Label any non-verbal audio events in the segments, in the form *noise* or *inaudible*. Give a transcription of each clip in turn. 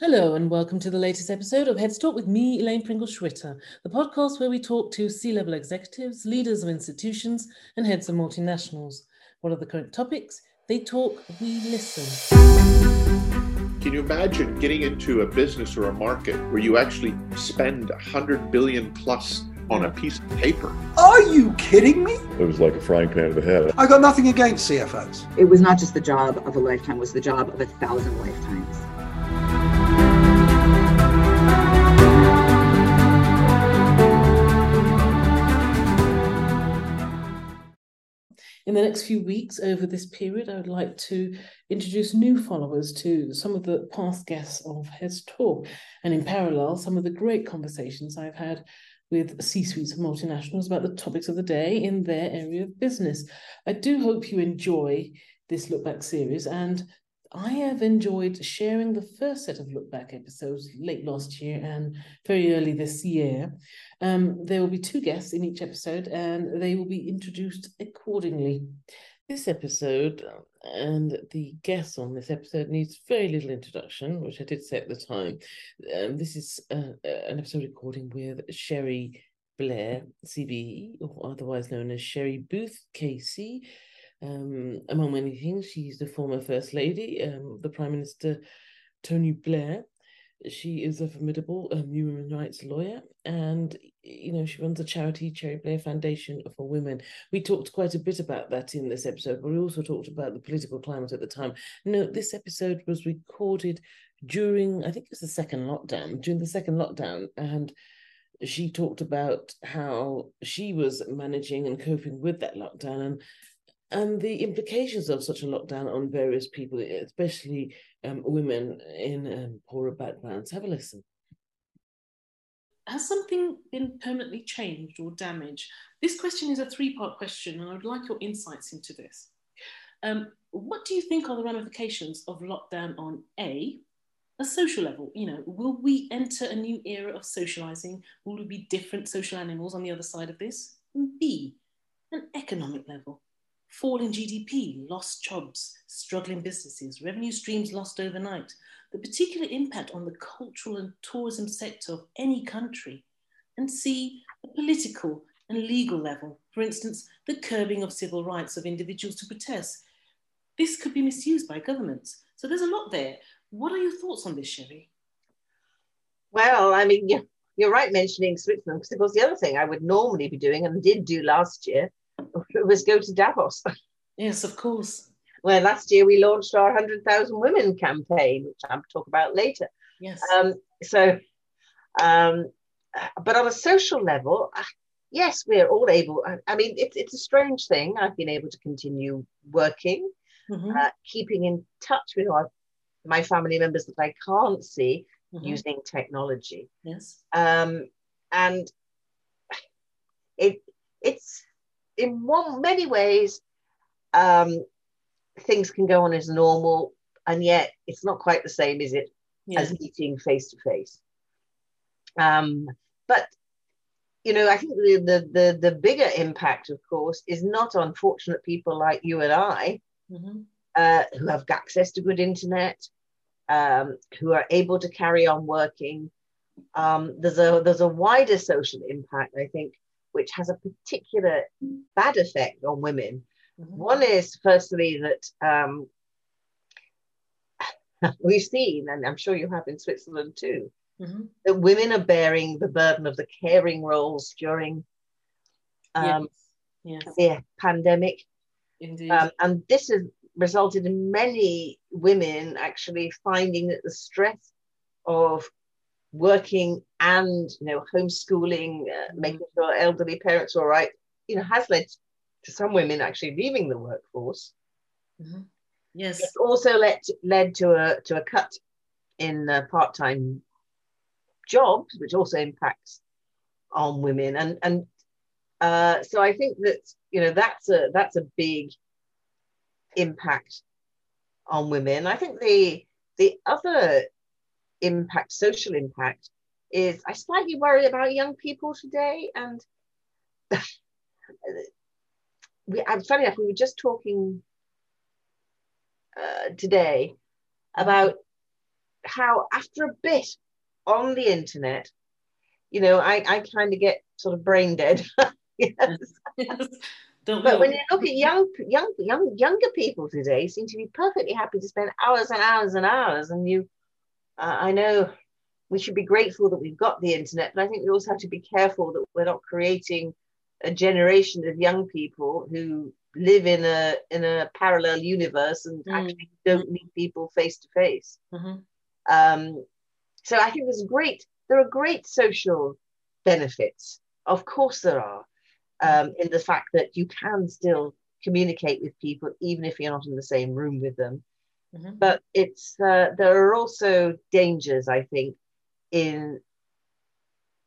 Hello, and welcome to the latest episode of Heads Talk with me, Elaine Pringle Schwitter, the podcast where we talk to C level executives, leaders of institutions, and heads of multinationals. What are the current topics? They talk, we listen. Can you imagine getting into a business or a market where you actually spend 100 billion plus on a piece of paper? Are you kidding me? It was like a frying pan to the head. I got nothing against CFOs. It was not just the job of a lifetime, it was the job of a thousand lifetimes. In the next few weeks over this period, I would like to introduce new followers to some of the past guests of Heads Talk, and in parallel, some of the great conversations I've had with C suites of multinationals about the topics of the day in their area of business. I do hope you enjoy this look back series, and I have enjoyed sharing the first set of look back episodes late last year and very early this year. Um, there will be two guests in each episode and they will be introduced accordingly. This episode and the guest on this episode needs very little introduction, which I did say at the time. Um, this is uh, an episode recording with Cherie Blair, CBE, or otherwise known as Cherie Booth, KC. Um, among many things, she's the former First Lady, um, the Prime Minister Tony Blair. She is a formidable um, human rights lawyer, and you know she runs a charity, Cherie Blair Foundation for Women. We talked quite a bit about that in this episode, but we also talked about the political climate at the time. No, this episode was recorded during, I think it was the second lockdown, during the second lockdown, and she talked about how she was managing and coping with that lockdown and and the implications of such a lockdown on various people, especially um, women in um, poorer backgrounds. Have a listen. Has something been permanently changed or damaged? This question is a three part question, and I would like your insights into this. Um, what do you think are the ramifications of lockdown on A, a social level? You know, will we enter a new era of socializing? Will we be different social animals on the other side of this? And B, an economic level fall in GDP, lost jobs, struggling businesses, revenue streams lost overnight, the particular impact on the cultural and tourism sector of any country, and see the political and legal level, for instance, the curbing of civil rights of individuals to protest. This could be misused by governments. So there's a lot there. What are your thoughts on this, Cherie? Well, I mean, you're, right mentioning Switzerland, because it was the other thing I would normally be doing and did do last year was go to Davos. *laughs* Yes, of course. Where last year we launched our 100,000 Women campaign, which I'll talk about later. Yes. Um, so, um, but on a social level, uh, yes, we're all able. I, I, mean, it's, it's a strange thing. I've been able to continue working, mm-hmm. uh, keeping in touch with our, my family members that I can't see mm-hmm. using technology. Yes. Um, and it it's in one many ways, um, things can go on as normal, and yet it's not quite the same, is it, yeah. as meeting face to face. Um, but you know, I think the, the, the the bigger impact, of course, is not on fortunate people like you and I, mm-hmm. uh, who have access to good internet, um, who are able to carry on working. Um, there's a there's a wider social impact, I think, which has a particular bad effect on women. Mm-hmm. One is, firstly, that um, *laughs* we've seen, and I'm sure you have in Switzerland too, mm-hmm. that women are bearing the burden of the caring roles during um, yes. Yes. the pandemic. Indeed. Um, and this has resulted in many women actually finding that the stress of working and you know homeschooling, uh, mm-hmm. making sure elderly parents are all right, you know, has led to some women actually leaving the workforce. Mm-hmm. Yes, it's also led led to a to a cut in uh, part time jobs, which also impacts on women. And and uh, so I think that you know that's a that's a big impact on women. I think the the other impact, social impact, is I slightly worry about young people today. And *laughs* we, I'm funny enough, we were just talking uh, today about how after a bit on the internet, you know, I, I kind of get sort of brain dead. *laughs* yes. *laughs* but when you look at young, young, young, younger people today, seem to be perfectly happy to spend hours and hours and hours. And you, uh, I know, we should be grateful that we've got the internet, but I think we also have to be careful that we're not creating a generation of young people who live in a in a parallel universe and mm. actually don't meet people face to face. So I think there's great there are great social benefits. Of course, there are um, in the fact that you can still communicate with people even if you're not in the same room with them. Mm-hmm. But it's uh, there are also dangers, I think, in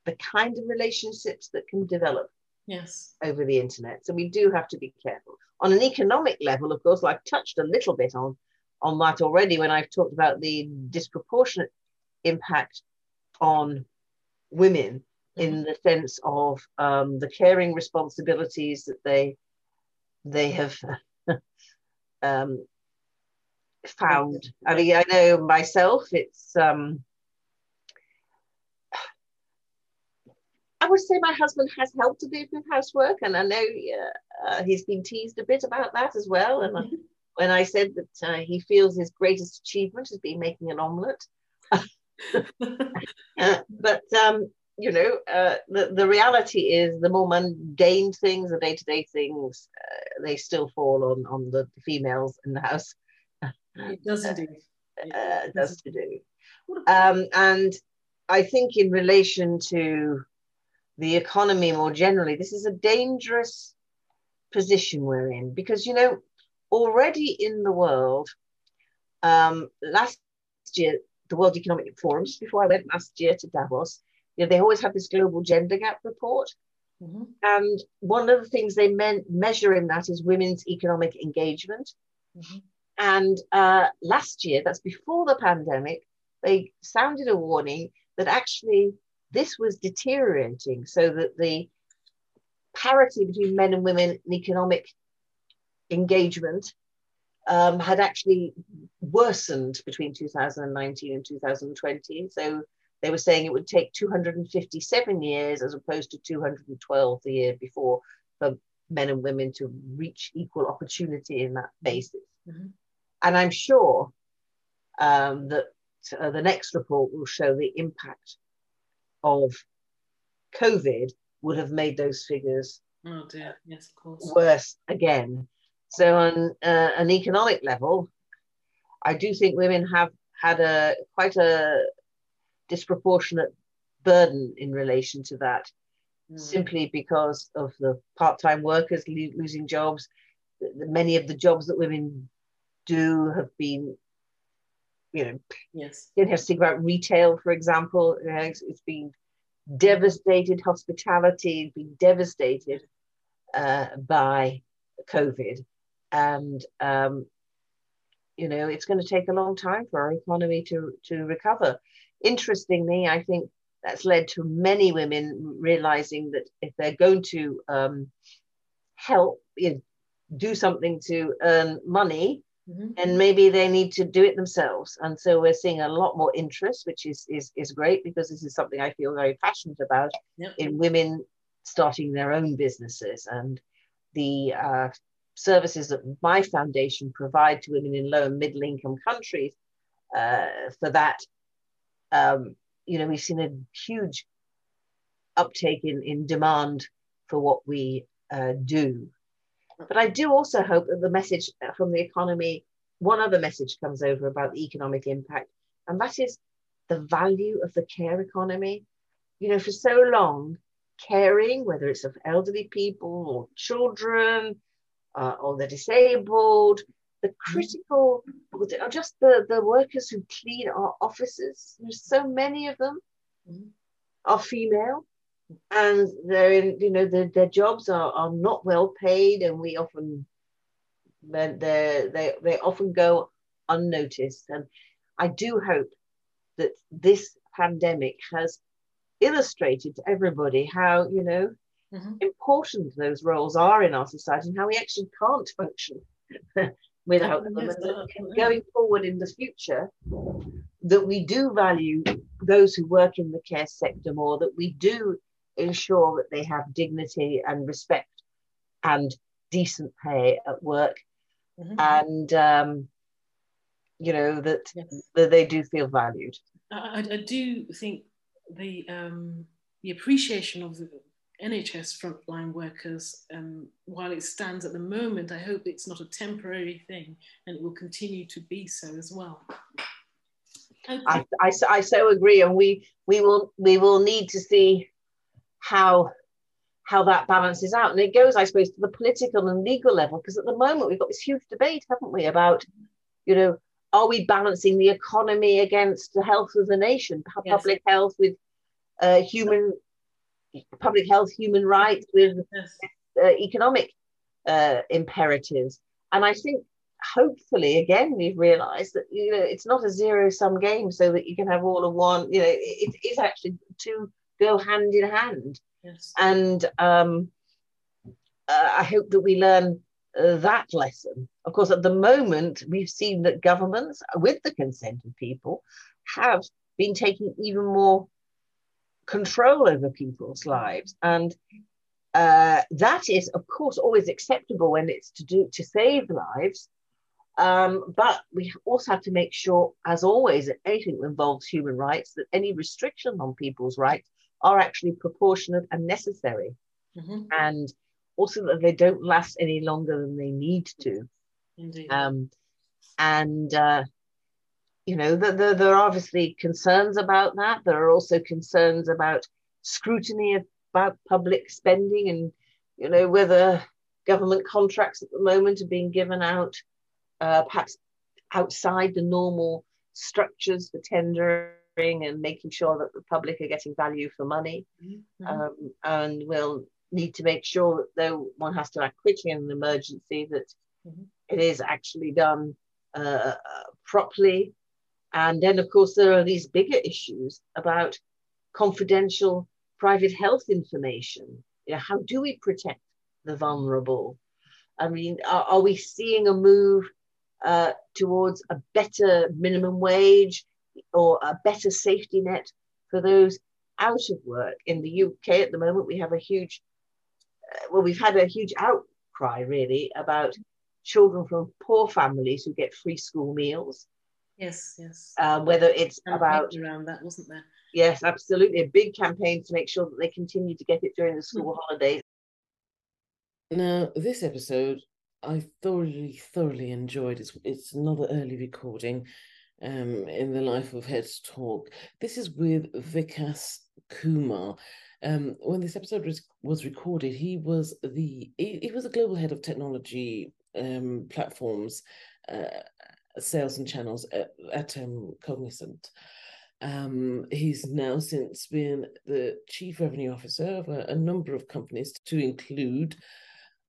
the kind of relationships that can develop yes over the internet so we do have to be careful on an economic level of course i've touched a little bit on on that already when i've talked about the disproportionate impact on women in mm-hmm. the sense of um, the caring responsibilities that they they have *laughs* um, found. I mean, I know myself. It's um, I would say my husband has helped a bit with housework, and I know uh, he's been teased a bit about that as well. And mm-hmm. when I said that uh, he feels his greatest achievement has been making an omelette, *laughs* uh, but um, you know, uh, the the reality is the more mundane things, the day to day things, uh, they still fall on on the females in the house. It does indeed. Uh, does to do. Um, and I think in relation to the economy more generally, this is a dangerous position we're in because you know already in the world um, last year the World Economic Forum, just before I went last year to Davos, you know, they always have this global gender gap report. Mm-hmm. And one of the things they me- measure in that is women's economic engagement. Mm-hmm. And uh, last year, that's before the pandemic, they sounded a warning that actually this was deteriorating so that the parity between men and women in economic engagement um, had actually worsened between 2019 and 2020. So they were saying it would take 257 years as opposed to 212 the year before for men and women to reach equal opportunity in that basis. Mm-hmm. And I'm sure um, that uh, the next report will show the impact of COVID would have made those figures oh dear. Yes, of course. worse again. So on uh, an economic level, I do think women have had a quite a disproportionate burden in relation to that, mm. simply because of the part-time workers lo- losing jobs. Many of the jobs that women do have been, you know, yes. You have to think about retail, for example. You know, it's, it's been devastated. Hospitality has been devastated uh, by COVID and um, you know it's going to take a long time for our economy to to recover. Interestingly, I think that's led to many women realizing that if they're going to um, help you know, do something to earn money, mm-hmm. and maybe they need to do it themselves. And so we're seeing a lot more interest, which is is is great because this is something I feel very passionate about yep. in women starting their own businesses and the uh, services that my foundation provide to women in low and middle income countries uh, for that um, you know we've seen a huge uptake in, in demand for what we uh, do but i do also hope that the message from the economy one other message comes over about the economic impact and that is the value of the care economy you know for so long caring whether it's of elderly people or children uh, or the disabled, the critical, or just the, the workers who clean our offices. There's so many of them mm-hmm. are female and they're in, you know, their, their jobs are, are not well paid and we often, they they, they often go unnoticed. And I do hope that this pandemic has illustrated to everybody how, you know, mm-hmm. important those roles are in our society and how we actually can't function *laughs* without them. And going forward in the future, that we do value those who work in the care sector more, that we do ensure that they have dignity and respect and decent pay at work, mm-hmm. and um, you know that yes. that they do feel valued. I, I do think the um, the appreciation of the NHS frontline workers, um, while it stands at the moment, I hope it's not a temporary thing and it will continue to be so as well. Okay. I, I, I so agree, and we we will we will need to see how how that balances out, and it goes, I suppose, to the political and legal level, because at the moment we've got this huge debate, haven't we, about you know, are we balancing the economy against the health of the nation, yes. public health with uh, human public health, human rights, with uh, economic uh, imperatives. And I think hopefully again we've realized that you know it's not a zero sum game so that you can have all of one you know it, it is actually to go hand in hand yes. and um, uh, i hope that we learn uh, that lesson of course at the moment we've seen that governments with the consent of people have been taking even more control over people's lives. And uh, that is, of course, always acceptable when it's to do to save lives. Um, but we also have to make sure, as always, that anything that involves human rights, that any restriction on people's rights are actually proportionate and necessary. Mm-hmm. And also that they don't last any longer than they need to. Indeed. Um, and uh, you know, the, the, there are obviously concerns about that. There are also concerns about scrutiny about public spending and, you know, whether government contracts at the moment are being given out uh, perhaps outside the normal structures for tendering and making sure that the public are getting value for money. Mm-hmm. Um, and we'll need to make sure that though one has to act quickly in an emergency, that mm-hmm. it is actually done uh, properly and then, of course, there are these bigger issues about confidential private health information. You know, how do we protect the vulnerable? I mean, are, are we seeing a move uh, towards a better minimum wage or a better safety net for those out of work? In the UK at the moment, we have a huge, uh, well, we've had a huge outcry really about children from poor families who get free school meals Yes, yes. Um, whether it's about around that, wasn't there? Yes, absolutely. A big campaign to make sure that they continue to get it during the school mm. holidays. Now, this episode I thoroughly, thoroughly enjoyed. It's it's another early recording um, in the life of Heads Talk. This is with Vikas Kumar. Um, when this episode was, was recorded, he was the he, he was the global head of technology um, platforms uh, sales and channels at, at um, Cognizant. Um, he's now since been the chief revenue officer of a, a number of companies, to include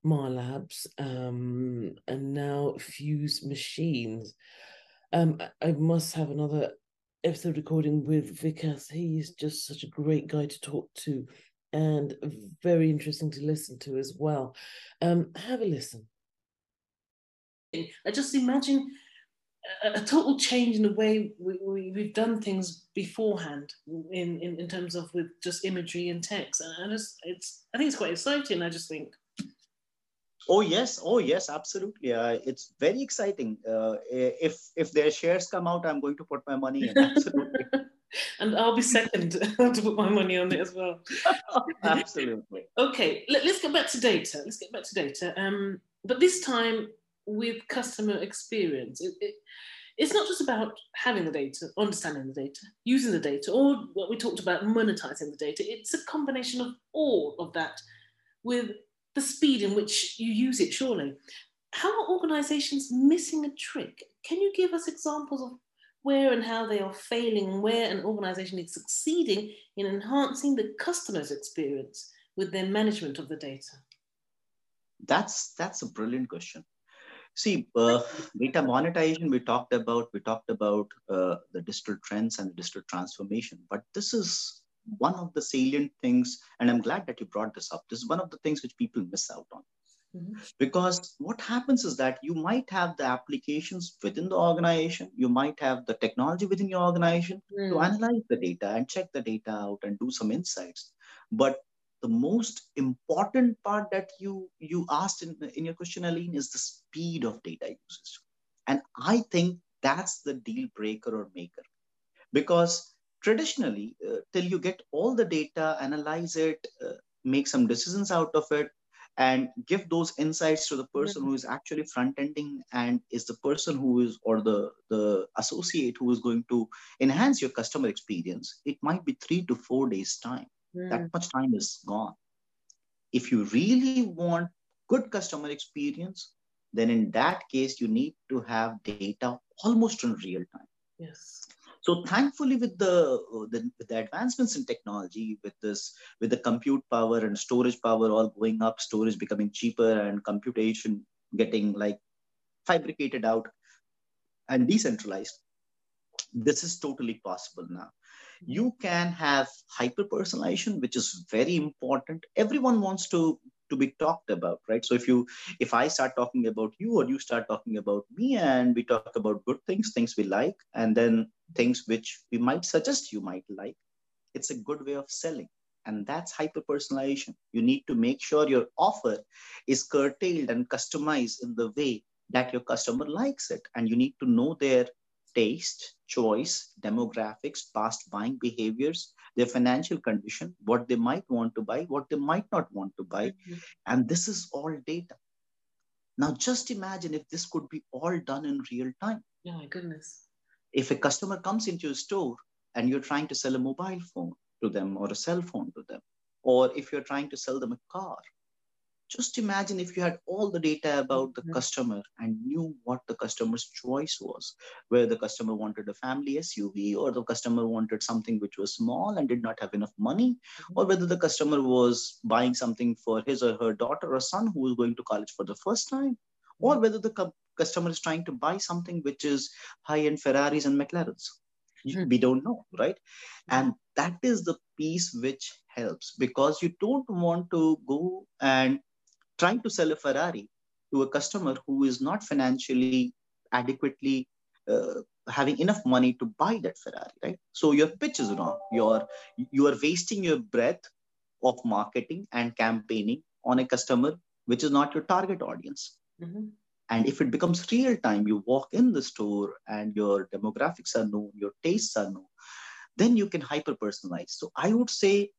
Marlabs um, and now Fusemachines. Um, I must have another episode recording with Vikas. He's just such a great guy to talk to and very interesting to listen to as well. Um, have a listen. I just imagine a, total change in the way we, we, we've done things beforehand in, in, in terms of with just imagery and text. And I just, it's, I think it's quite exciting. I just think. Oh yes, oh yes, absolutely. Uh, it's very exciting. Uh, if if their shares come out, I'm going to put my money in. Absolutely. *laughs* and I'll be second *laughs* to put my money on it as well. *laughs* absolutely. Okay, let, us get back to data. Let's get back to data. Um, but this time with customer experience. It, it, it's not just about having the data, understanding the data, using the data, or what we talked about, monetizing the data. It's a combination of all of that with the speed in which you use it, surely. How are organizations missing a trick? Can you give us examples of where and how they are failing and where an organization is succeeding in enhancing the customer's experience with their management of the data? That's that's a brilliant question. See, uh, *laughs* data monetization, we talked about, we talked about uh, the digital trends and the digital transformation, but this is one of the salient things, and I'm glad that you brought this up. This is one of the things which people miss out on. Mm-hmm. Because what happens is that you might have the applications within the organization, you might have the technology within your organization mm. to analyze the data and check the data out and do some insights. But the most important part that you you asked in, in your question, Elaine, is the speed of data usage. And I think that's the deal breaker or maker. Because traditionally, uh, till you get all the data, analyze it, uh, make some decisions out of it, and give those insights to the person mm-hmm. who is actually front ending and is the person who is or the the associate who is going to enhance your customer experience it might be 3 to 4 days time mm. that much time is gone if you really want good customer experience then in that case you need to have data almost in real time yes so thankfully, with the, uh, the, with the advancements in technology, with this with the compute power and storage power all going up, storage becoming cheaper, and computation getting like fabricated out and decentralized, this is totally possible now. You can have hyper personalization, which is very important. Everyone wants to to be talked about right so if you if i start talking about you or you start talking about me and we talk about good things things we like and then things which we might suggest you might like it's a good way of selling and that's hyper personalization you need to make sure your offer is curtailed and customized in the way that your customer likes it and you need to know their taste choice demographics past buying behaviors their financial condition, what they might want to buy, what they might not want to buy. Mm-hmm. And this is all data. Now, just imagine if this could be all done in real time. Oh, my goodness. If a customer comes into your store and you're trying to sell a mobile phone to them or a cell phone to them, or if you're trying to sell them a car, just imagine if you had all the data about the mm-hmm. customer and knew what the customer's choice was whether the customer wanted a family suv or the customer wanted something which was small and did not have enough money mm-hmm. or whether the customer was buying something for his or her daughter or son who was going to college for the first time or mm-hmm. whether the customer is trying to buy something which is high-end ferraris and mclarens mm-hmm. we don't know right and that is the piece which helps because you don't want to go and trying to sell a Ferrari to a customer who is not financially adequately uh, having enough money to buy that Ferrari, right? So your pitch is wrong. You're you are wasting your breath of marketing and campaigning on a customer which is not your target audience. Mm-hmm. And if it becomes real time, you walk in the store and your demographics are known, your tastes are known, then you can hyper personalize. So I would say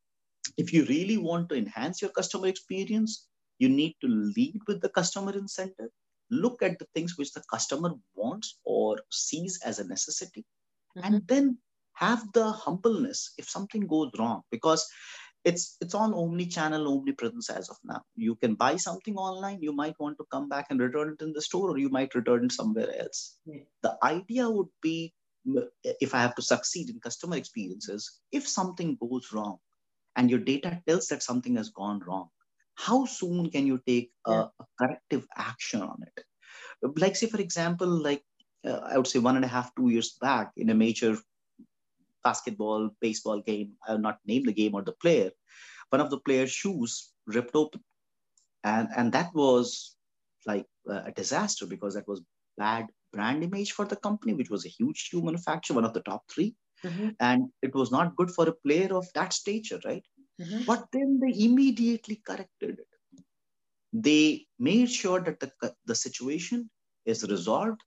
if you really want to enhance your customer experience, you need to lead with the customer in center look at the things which the customer wants or sees as a necessity mm-hmm. and then have the humbleness if something goes wrong because it's it's on omni channel omni presence as of now you can buy something online you might want to come back and return it in the store or you might return it somewhere else yeah. the idea would be if i have to succeed in customer experiences if something goes wrong and your data tells that something has gone wrong how soon can you take a, yeah. a corrective action on it like say for example like uh, i would say one and a half two years back in a major basketball baseball game i'll not name the game or the player one of the player's shoes ripped open and and that was like a disaster because that was bad brand image for the company which was a huge shoe manufacturer one of the top 3 mm-hmm. and it was not good for a player of that stature right Mm-hmm. But then they immediately corrected it. They made sure that the, the situation is resolved,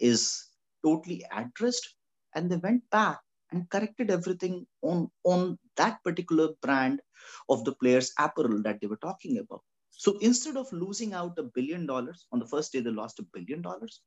is totally addressed, and they went back and corrected everything on, on that particular brand of the player's apparel that they were talking about. So instead of losing out a billion dollars on the first day, they lost a billion dollars.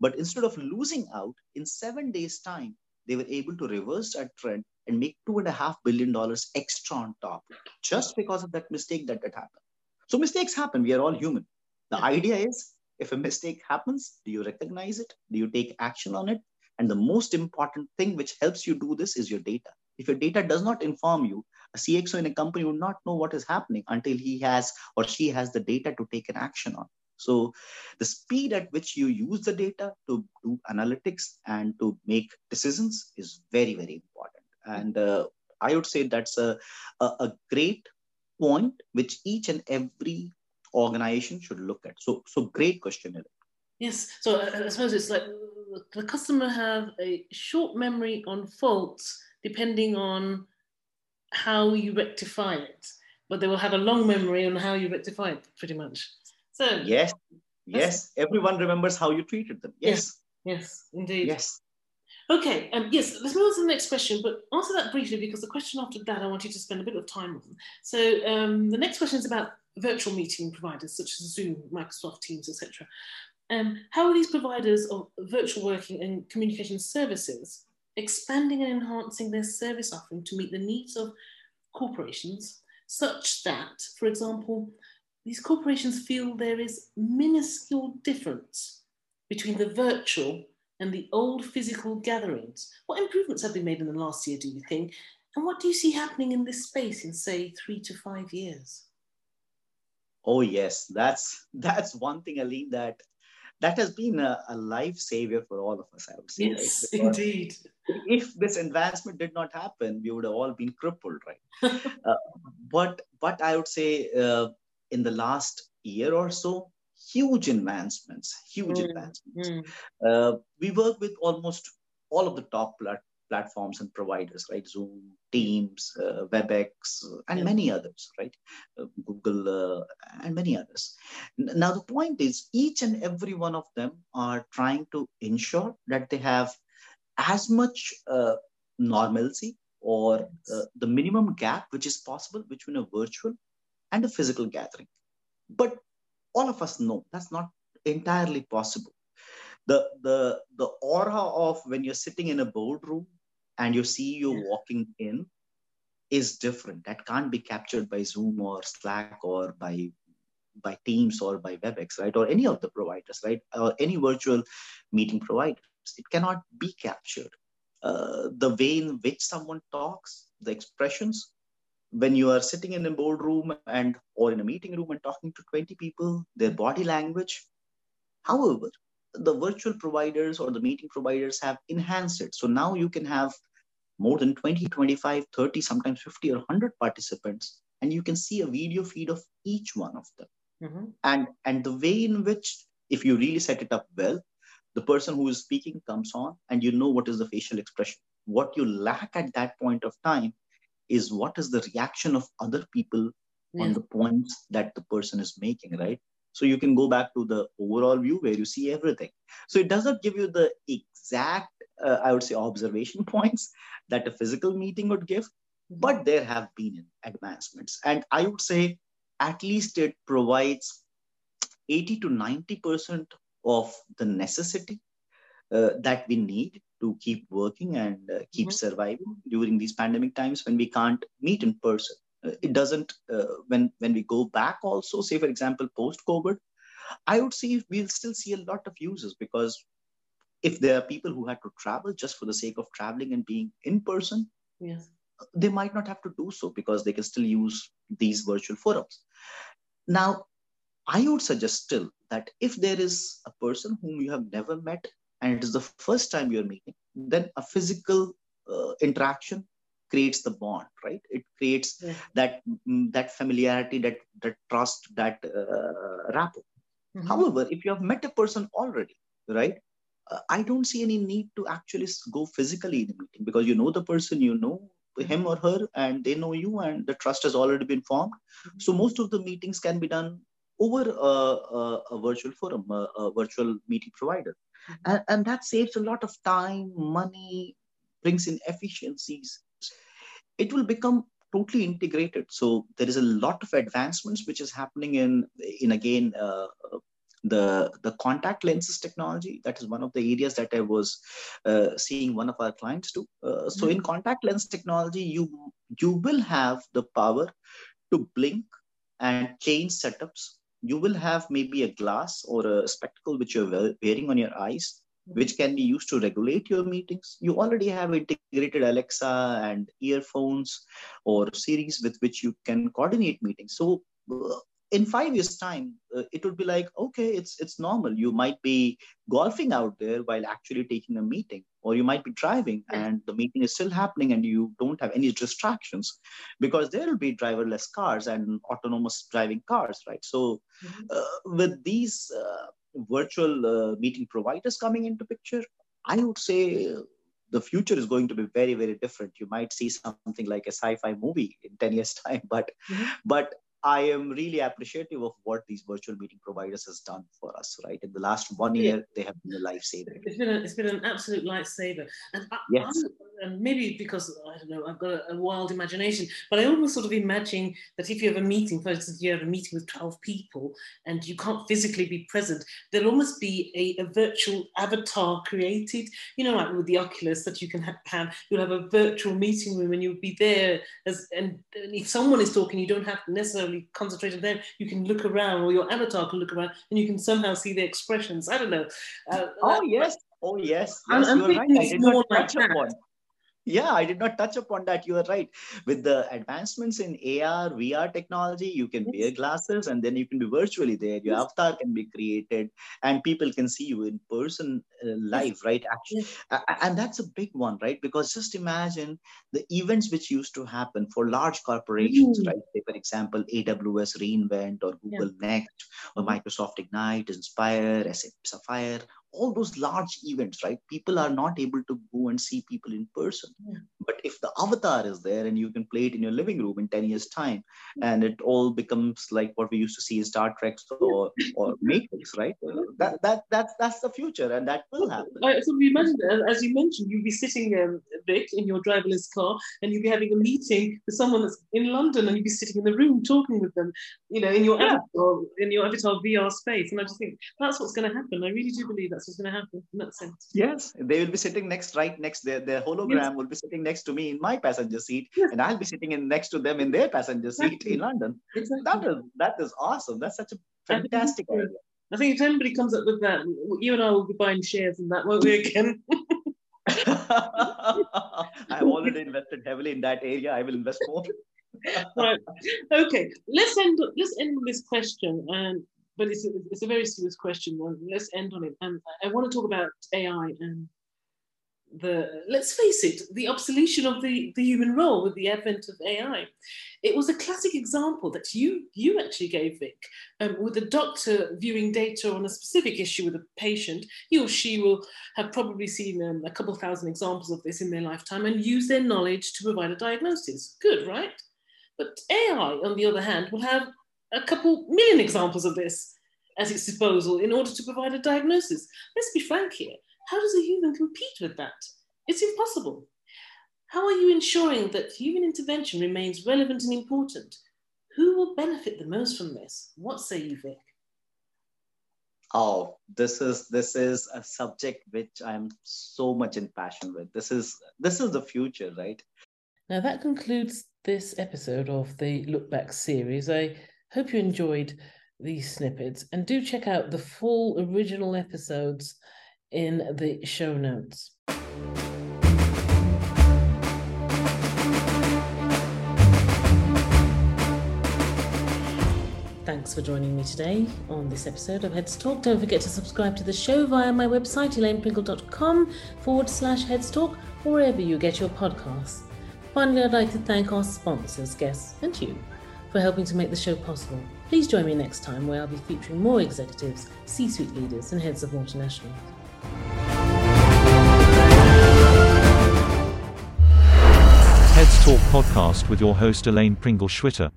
But instead of losing out in seven days' time, they were able to reverse that trend and make two and a half billion dollars extra on top just because of that mistake that had happened. So mistakes happen. We are all human. The idea is if a mistake happens, do you recognize it? Do you take action on it? And the most important thing which helps you do this is your data. If your data does not inform you, a CXO in a company would not know what is happening until he has or she has the data to take an action on. So the speed at which you use the data to do analytics and to make decisions is very, very important. And uh, I would say that's a, a, a great point which each and every organization should look at. So, so great question. Yes. So I suppose it's like the customer have a short memory on faults depending on how you rectify it, but they will have a long memory on how you rectify it, pretty much. So yes, yes, everyone remembers how you treated them. Yes, yes, yes indeed. Yes. Okay, um, yes, let's move on to the next question, but answer that briefly because the question after that I want you to spend a bit of time on. So um, the next question is about virtual meeting providers such as Zoom, Microsoft Teams, etc. Um, how are these providers of virtual working and communication services expanding and enhancing their service offering to meet the needs of corporations, such that, for example, these corporations feel there is minuscule difference between the virtual and the old physical gatherings? What improvements have been made in the last year, do you think? And what do you see happening in this space in, say, three to five years? Oh yes, that's *laughs* that's one thing, Elaine, that that has been a, a life savior for all of us, I would say. Yes, right? indeed. If this advancement did not happen, we would have all been crippled, right? *laughs* uh, but but I would say uh, in the last year or so, huge advancements, huge mm, advancements. Mm. Uh, we work with almost all of the top plat- platforms and providers, right? Zoom, Teams, uh, WebEx, and yeah. many others, right? Uh, Google, uh, and many others. Now, the point is, each and every one of them are trying to ensure that they have as much uh, normalcy or uh, the minimum gap which is possible between a virtual and a physical gathering. But all of us know that's not entirely possible the the the aura of when you're sitting in a boardroom and your CEO walking in is different. That can't be captured by Zoom or Slack or by by Teams or by WebEx, right? Or any of the providers, right? Or any virtual meeting providers. It cannot be captured. Uh, the way in which someone talks, the expressions, when you are sitting in a boardroom and or in a meeting room and talking to 20 people, their body language. However, the virtual providers or the meeting providers have enhanced it. So now you can have more than 20, 25, 30, sometimes 50 or 100 participants, and you can see a video feed of each one of them. Mm-hmm. And, and the way in which, if you really set it up well, the person who is speaking comes on and you know what is the facial expression. What you lack at that point of time is what is the reaction of other people yeah. on the points that the person is making, right? So you can go back to the overall view where you see everything. So it does not give you the exact, uh, I would say, observation *laughs* points that a physical meeting would give, but there have been advancements. And I would say at least it provides 80 to 90% of the necessity uh, that we need to keep working and uh, keep mm-hmm. surviving during these pandemic times when we can't meet in person it doesn't uh, when when we go back also say for example post covid i would see we'll still see a lot of users because if there are people who had to travel just for the sake of traveling and being in person yes. they might not have to do so because they can still use these virtual forums. Now i would suggest still that if there is a person whom you have never met and it is the first time you're meeting then a physical uh, interaction creates the bond right it creates yeah. that mm, that familiarity that that trust that uh, rapport mm-hmm. however if you have met a person already right uh, i don't see any need to actually go physically in a meeting because you know the person you know him or her and they know you and the trust has already been formed mm-hmm. so most of the meetings can be done over a, a, a virtual forum a, a, virtual meeting provider mm-hmm. and, and that saves a lot of time money brings in efficiencies it will become totally integrated. So there is a lot of advancements which is happening in in again uh, the the contact lenses technology. That is one of the areas that I was uh, seeing one of our clients do. Uh, so mm-hmm. in contact lens technology, you you will have the power to blink and change setups. You will have maybe a glass or a spectacle which you're wearing on your eyes which can be used to regulate your meetings. You already have integrated Alexa and earphones or Siris with which you can coordinate meetings. So uh, in five years time uh, it would be like okay it's it's normal you might be golfing out there while actually taking a meeting or you might be driving and the meeting is still happening and you don't have any distractions because there will be driverless cars and autonomous driving cars right so mm-hmm. uh, with these uh, virtual uh, meeting providers coming into picture i would say the future is going to be very very different you might see something like a sci-fi movie in 10 years *laughs* time but mm-hmm. but I am really appreciative of what these virtual meeting providers has done for us, right? In the last one year, yeah. they have been a lifesaver. It's been, a, it's been an absolute lifesaver. And I, yes. And um, maybe because I don't know, I've got a, a, wild imagination, but I almost sort of imagine that if you have a meeting, for instance, you have a meeting with 12 people and you can't physically be present, there'll almost be a, a virtual avatar created, you know, like with the Oculus that you can have, you'll have a virtual meeting room and you'll be there as, and, and if someone is talking, you don't have to necessarily concentrate on them, you can look around or your avatar can look around and you can somehow see the expressions. I don't know. Uh, oh, yes. Oh, yes. yes I'm, I'm you're right. I did not touch upon yeah, I did not touch upon that. You are right. With the advancements in AR, VR technology, you can yes. wear glasses and then you can be virtually there. Your yes. avatar can be created and people can see you in person uh, live, yes. right? Actually, and that's a big one, right? Because just imagine the events which used to happen for large corporations, mm. right? Say, for example, AWS reInvent or Google yeah. Next or Microsoft Ignite, Inspire, SAP Sapphire, all those large events, right? People are not able to go and see people in person. Yeah. But if the avatar is there and you can play it in your living room in 10 years' time, and it all becomes like what we used to see in Star Trek or, or Matrix, right? That, that, that's, that's the future and that will happen. So we imagine, as you mentioned, you'll be sitting, um, Vic, in your driverless car and you'll be having a meeting with someone that's in London and you'll be sitting in the room talking with them, you know, in your yeah. avatar, in your avatar VR space. And I just think that's what's going to happen. I really do believe that's what's going to happen in that sense. Yes, they will be sitting next, right next. Their, their hologram yes. will be sitting next to me in my passenger seat, yes. and I'll be sitting in next to them in their passenger exactly. seat in London. Exactly. That is that is awesome. That's such a fantastic I idea. I think if anybody comes up with that, you and I will be buying shares in that, won't we again? *laughs* I've already invested heavily in that area. I will invest more. *laughs* right. Okay. Let's end. Let's end this question, and but it's a, it's a very serious question. Let's end on it. And I want to talk about AI and the let's face it, the obsolescence of the, the human role with the advent of AI. It was a classic example that you you actually gave, Vic, um, with a doctor viewing data on a specific issue with a patient. He or she will have probably seen um, a couple thousand examples of this in their lifetime and use their knowledge to provide a diagnosis. Good, right? But AI, on the other hand, will have a couple million examples of this at its disposal in order to provide a diagnosis. Let's be frank here. How does a human compete with that? It's impossible. How are you ensuring that human intervention remains relevant and important? Who will benefit the most from this? What say you, Vic? Oh, this is this is a subject which I'm so much in passion with. This is this is the future, right? Now that concludes this episode of the Look Back series. I hope you enjoyed these snippets and do check out the full original episodes in the show notes. Thanks for joining me today on this episode of Heads Talk. Don't forget to subscribe to the show via my website, elainepringle.com forward slash Heads Talk, or wherever you get your podcasts. Finally, I'd like to thank our sponsors, guests, and you for helping to make the show possible. Please join me next time where I'll be featuring more executives, C suite leaders, and heads of multinationals. Heads Talk podcast with your host Elaine Pringle Schwitter.